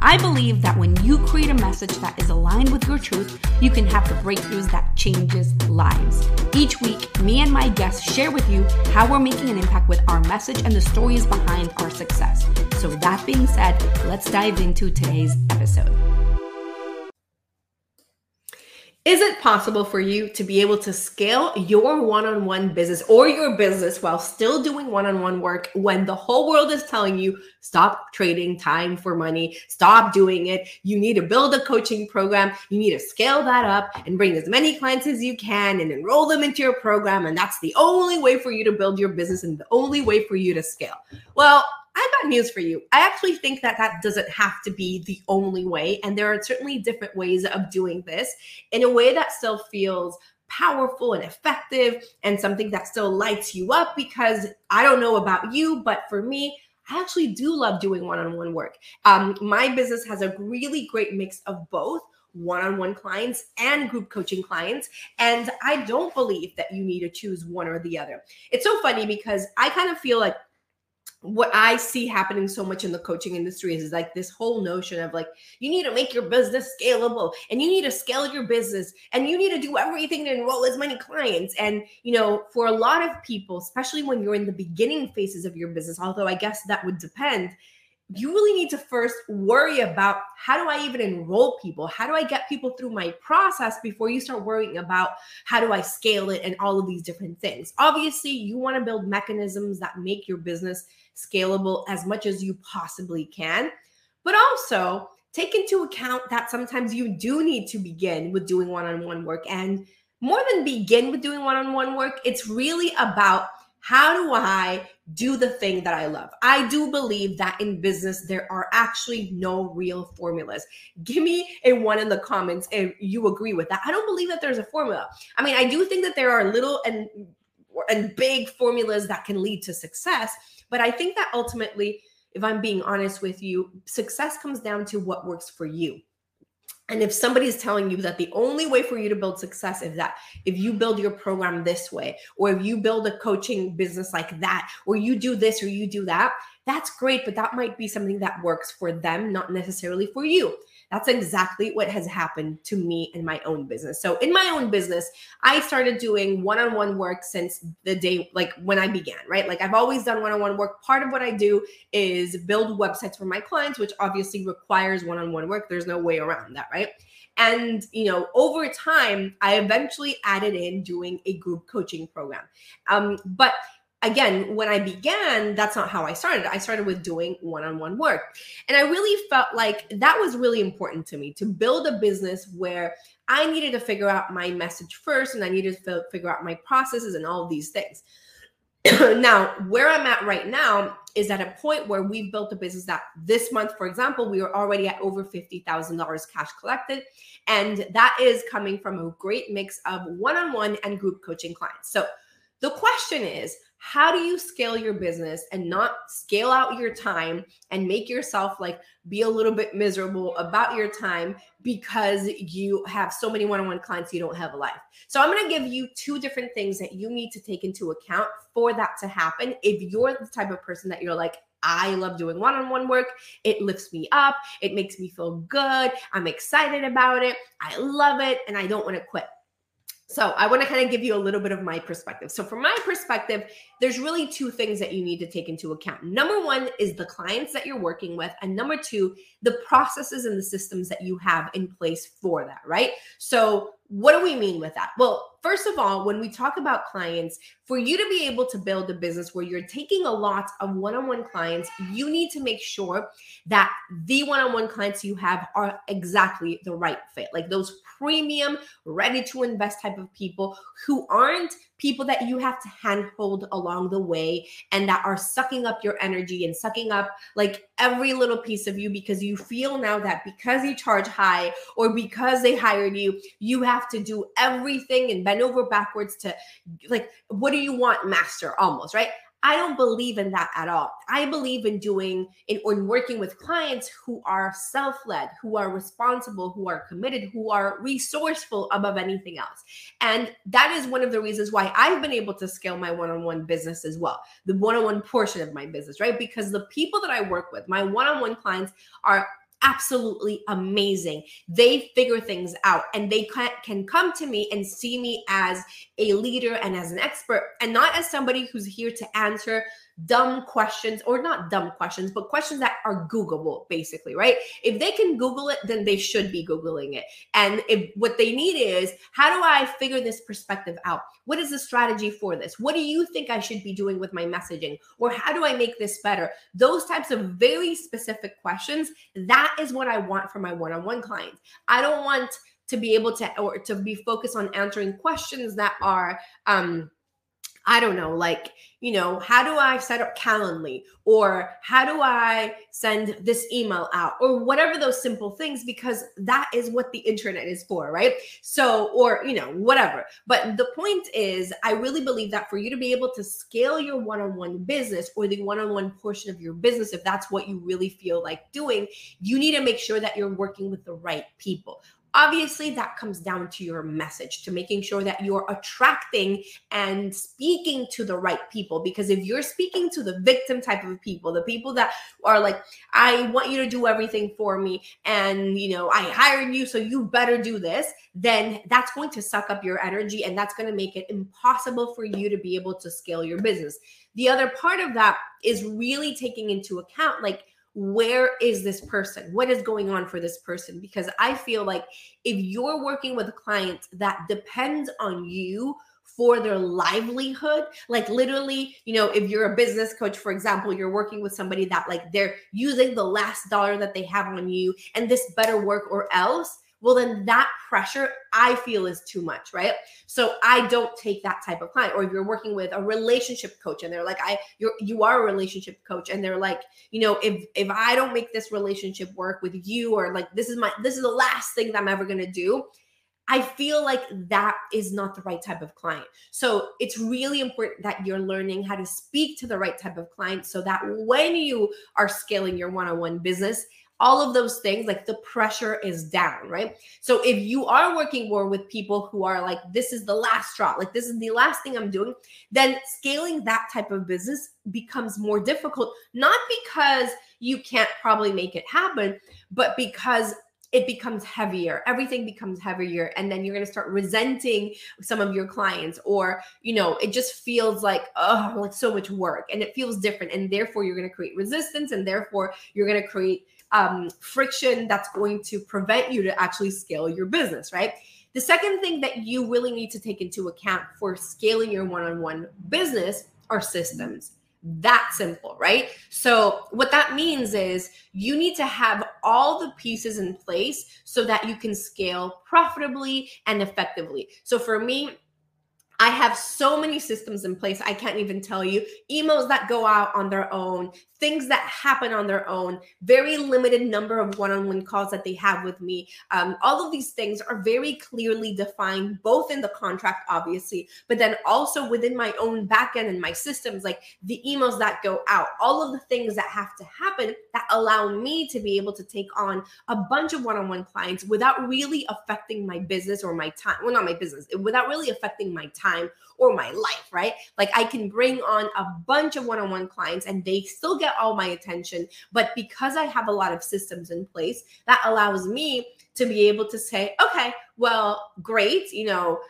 I believe that when you create a message that is aligned with your truth, you can have the breakthroughs that changes lives. Each week, me and my guests share with you how we're making an impact with our message and the stories behind our success. So that being said, let's dive into today's episode. Is it possible for you to be able to scale your one on one business or your business while still doing one on one work when the whole world is telling you stop trading time for money, stop doing it? You need to build a coaching program, you need to scale that up and bring as many clients as you can and enroll them into your program. And that's the only way for you to build your business and the only way for you to scale. Well, I've got news for you. I actually think that that doesn't have to be the only way. And there are certainly different ways of doing this in a way that still feels powerful and effective and something that still lights you up because I don't know about you, but for me, I actually do love doing one on one work. Um, my business has a really great mix of both one on one clients and group coaching clients. And I don't believe that you need to choose one or the other. It's so funny because I kind of feel like what I see happening so much in the coaching industry is, is, like this whole notion of like you need to make your business scalable and you need to scale your business and you need to do everything to enroll as many clients. And you know, for a lot of people, especially when you're in the beginning phases of your business, although I guess that would depend, you really need to first worry about how do I even enroll people? How do I get people through my process before you start worrying about how do I scale it and all of these different things. Obviously, you want to build mechanisms that make your business scalable as much as you possibly can. But also take into account that sometimes you do need to begin with doing one on one work. And more than begin with doing one on one work, it's really about how do I do the thing that I love? I do believe that in business, there are actually no real formulas. Give me a one in the comments if you agree with that. I don't believe that there's a formula. I mean, I do think that there are little and and big formulas that can lead to success, but I think that ultimately, if I'm being honest with you, success comes down to what works for you. And if somebody's telling you that the only way for you to build success is that if you build your program this way, or if you build a coaching business like that, or you do this or you do that, that's great. But that might be something that works for them, not necessarily for you. That's exactly what has happened to me in my own business. So, in my own business, I started doing one on one work since the day, like when I began, right? Like I've always done one on one work. Part of what I do is build websites for my clients, which obviously requires one on one work. There's no way around that, right? And, you know, over time, I eventually added in doing a group coaching program. Um, but again, when I began, that's not how I started. I started with doing one on one work. And I really felt like that was really important to me to build a business where I needed to figure out my message first and I needed to figure out my processes and all these things. now, where I'm at right now is at a point where we've built a business that this month, for example, we are already at over $50,000 cash collected. And that is coming from a great mix of one on one and group coaching clients. So the question is, how do you scale your business and not scale out your time and make yourself like be a little bit miserable about your time because you have so many one-on-one clients you don't have a life so i'm going to give you two different things that you need to take into account for that to happen if you're the type of person that you're like I love doing one on one work. It lifts me up. It makes me feel good. I'm excited about it. I love it. And I don't want to quit. So, I want to kind of give you a little bit of my perspective. So, from my perspective, there's really two things that you need to take into account. Number one is the clients that you're working with, and number two, the processes and the systems that you have in place for that, right? So, what do we mean with that? Well, first of all, when we talk about clients, for you to be able to build a business where you're taking a lot of one on one clients, you need to make sure that the one on one clients you have are exactly the right fit. Like those premium, ready to invest type of people who aren't people that you have to handhold along the way and that are sucking up your energy and sucking up like every little piece of you because you feel now that because you charge high or because they hired you, you have to do everything and bend over backwards to like, what do you want, master? Almost, right? I don't believe in that at all. I believe in doing in or working with clients who are self-led, who are responsible, who are committed, who are resourceful above anything else. And that is one of the reasons why I've been able to scale my one-on-one business as well. The one-on-one portion of my business, right? Because the people that I work with, my one-on-one clients are absolutely amazing. They figure things out and they can come to me and see me as a leader and as an expert and not as somebody who's here to answer dumb questions or not dumb questions, but questions that are Googleable, basically, right? If they can Google it, then they should be Googling it. And if what they need is, how do I figure this perspective out? What is the strategy for this? What do you think I should be doing with my messaging? Or how do I make this better? Those types of very specific questions, that is what I want for my one on one clients. I don't want to be able to or to be focused on answering questions that are um I don't know, like, you know, how do I set up Calendly or how do I send this email out or whatever those simple things because that is what the internet is for, right? So, or, you know, whatever. But the point is, I really believe that for you to be able to scale your one on one business or the one on one portion of your business, if that's what you really feel like doing, you need to make sure that you're working with the right people. Obviously, that comes down to your message, to making sure that you're attracting and speaking to the right people. Because if you're speaking to the victim type of people, the people that are like, I want you to do everything for me, and you know, I hired you, so you better do this, then that's going to suck up your energy and that's going to make it impossible for you to be able to scale your business. The other part of that is really taking into account, like, where is this person? What is going on for this person? Because I feel like if you're working with a client that depends on you for their livelihood, like literally, you know, if you're a business coach, for example, you're working with somebody that like they're using the last dollar that they have on you and this better work or else well then that pressure i feel is too much right so i don't take that type of client or if you're working with a relationship coach and they're like i you're you are a relationship coach and they're like you know if if i don't make this relationship work with you or like this is my this is the last thing that i'm ever to do I feel like that is not the right type of client. So it's really important that you're learning how to speak to the right type of client so that when you are scaling your one on one business, all of those things like the pressure is down right? So if you are working more with people who are like this is the last straw like this is the last thing i'm doing then scaling that type of business becomes more difficult not because you can't probably make it happen but because it becomes heavier everything becomes heavier and then you're going to start resenting some of your clients or you know it just feels like oh like so much work and it feels different and therefore you're going to create resistance and therefore you're going to create um, friction that's going to prevent you to actually scale your business, right? The second thing that you really need to take into account for scaling your one on one business are systems. That simple, right? So, what that means is you need to have all the pieces in place so that you can scale profitably and effectively. So, for me, I have so many systems in place. I can't even tell you. Emails that go out on their own, things that happen on their own, very limited number of one on one calls that they have with me. Um, all of these things are very clearly defined, both in the contract, obviously, but then also within my own backend and my systems, like the emails that go out, all of the things that have to happen that allow me to be able to take on a bunch of one on one clients without really affecting my business or my time. Well, not my business, without really affecting my time or my life, right? Like I can bring on a bunch of one on one clients and they still get all my attention. But because I have a lot of systems in place, that allows me to be able to say, okay, well, great, you know,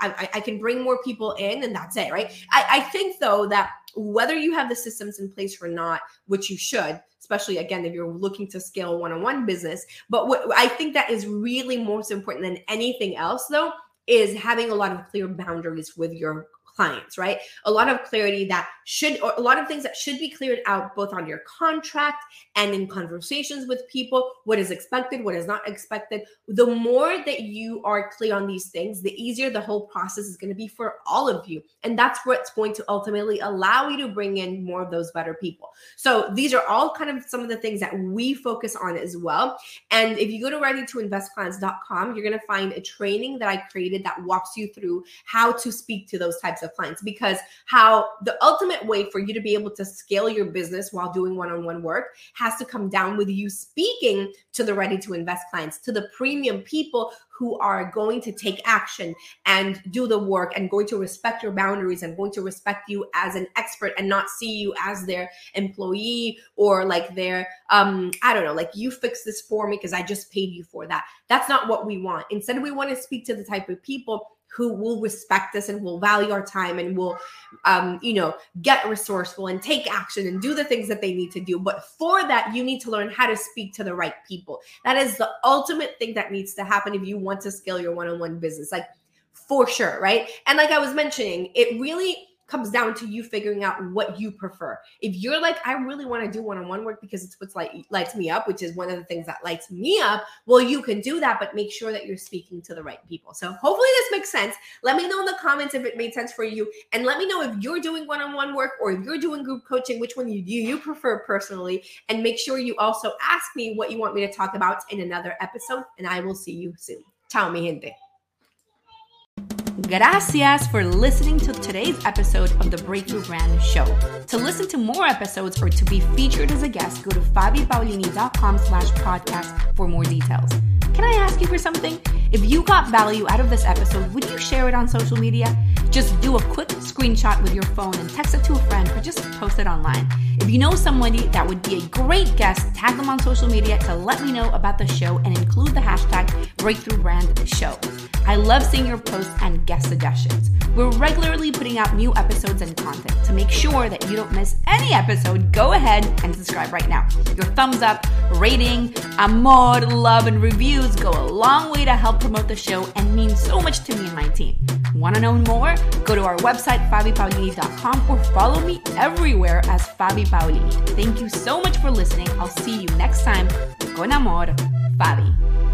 I, I, can bring more people in and that's it, right? I, I think though that whether you have the systems in place or not, which you should, especially again if you're looking to scale one-on-one business, but what I think that is really most important than anything else though is having a lot of clear boundaries with your clients, right? A lot of clarity that should, or a lot of things that should be cleared out both on your contract and in conversations with people, what is expected, what is not expected. The more that you are clear on these things, the easier the whole process is going to be for all of you. And that's what's going to ultimately allow you to bring in more of those better people. So these are all kind of some of the things that we focus on as well. And if you go to readytoinvestclients.com, you're going to find a training that I created that walks you through how to speak to those types of of clients because how the ultimate way for you to be able to scale your business while doing one-on-one work has to come down with you speaking to the ready to invest clients, to the premium people who are going to take action and do the work and going to respect your boundaries and going to respect you as an expert and not see you as their employee or like their um i don't know like you fix this for me because i just paid you for that. That's not what we want. Instead we want to speak to the type of people who will respect us and will value our time and will um, you know get resourceful and take action and do the things that they need to do. But for that you need to learn how to speak to the right people. That is the ultimate thing that needs to happen if you want to scale your one-on-one business like for sure right? And like i was mentioning it really comes down to you figuring out what you prefer. If you're like, I really want to do one-on-one work because it's what's like lights me up, which is one of the things that lights me up. Well, you can do that, but make sure that you're speaking to the right people. So hopefully this makes sense. Let me know in the comments if it made sense for you, and let me know if you're doing one-on-one work or if you're doing group coaching, which one you do you prefer personally, and make sure you also ask me what you want me to talk about in another episode. And I will see you soon. Ciao, mi gente. Gracias for listening to today's episode of the Breakthrough Brand Show. To listen to more episodes or to be featured as a guest, go to fabipaolini.com slash podcast for more details. Can I ask you for something? If you got value out of this episode, would you share it on social media? Just do a quick screenshot with your phone and text it to a friend or just post it online. If you know somebody that would be a great guest, tag them on social media to let me know about the show and include the hashtag Breakthrough Brand Show. I love seeing your posts and guest suggestions. We're regularly putting out new episodes and content. To make sure that you don't miss any episode, go ahead and subscribe right now. Your thumbs up, rating, amor, love, and reviews go a long way to help promote the show and mean so much to me and my team. Want to know more? Go to our website, fabipaolini.com, or follow me everywhere as Fabi Paolini. Thank you so much for listening. I'll see you next time. Con amor, Fabi.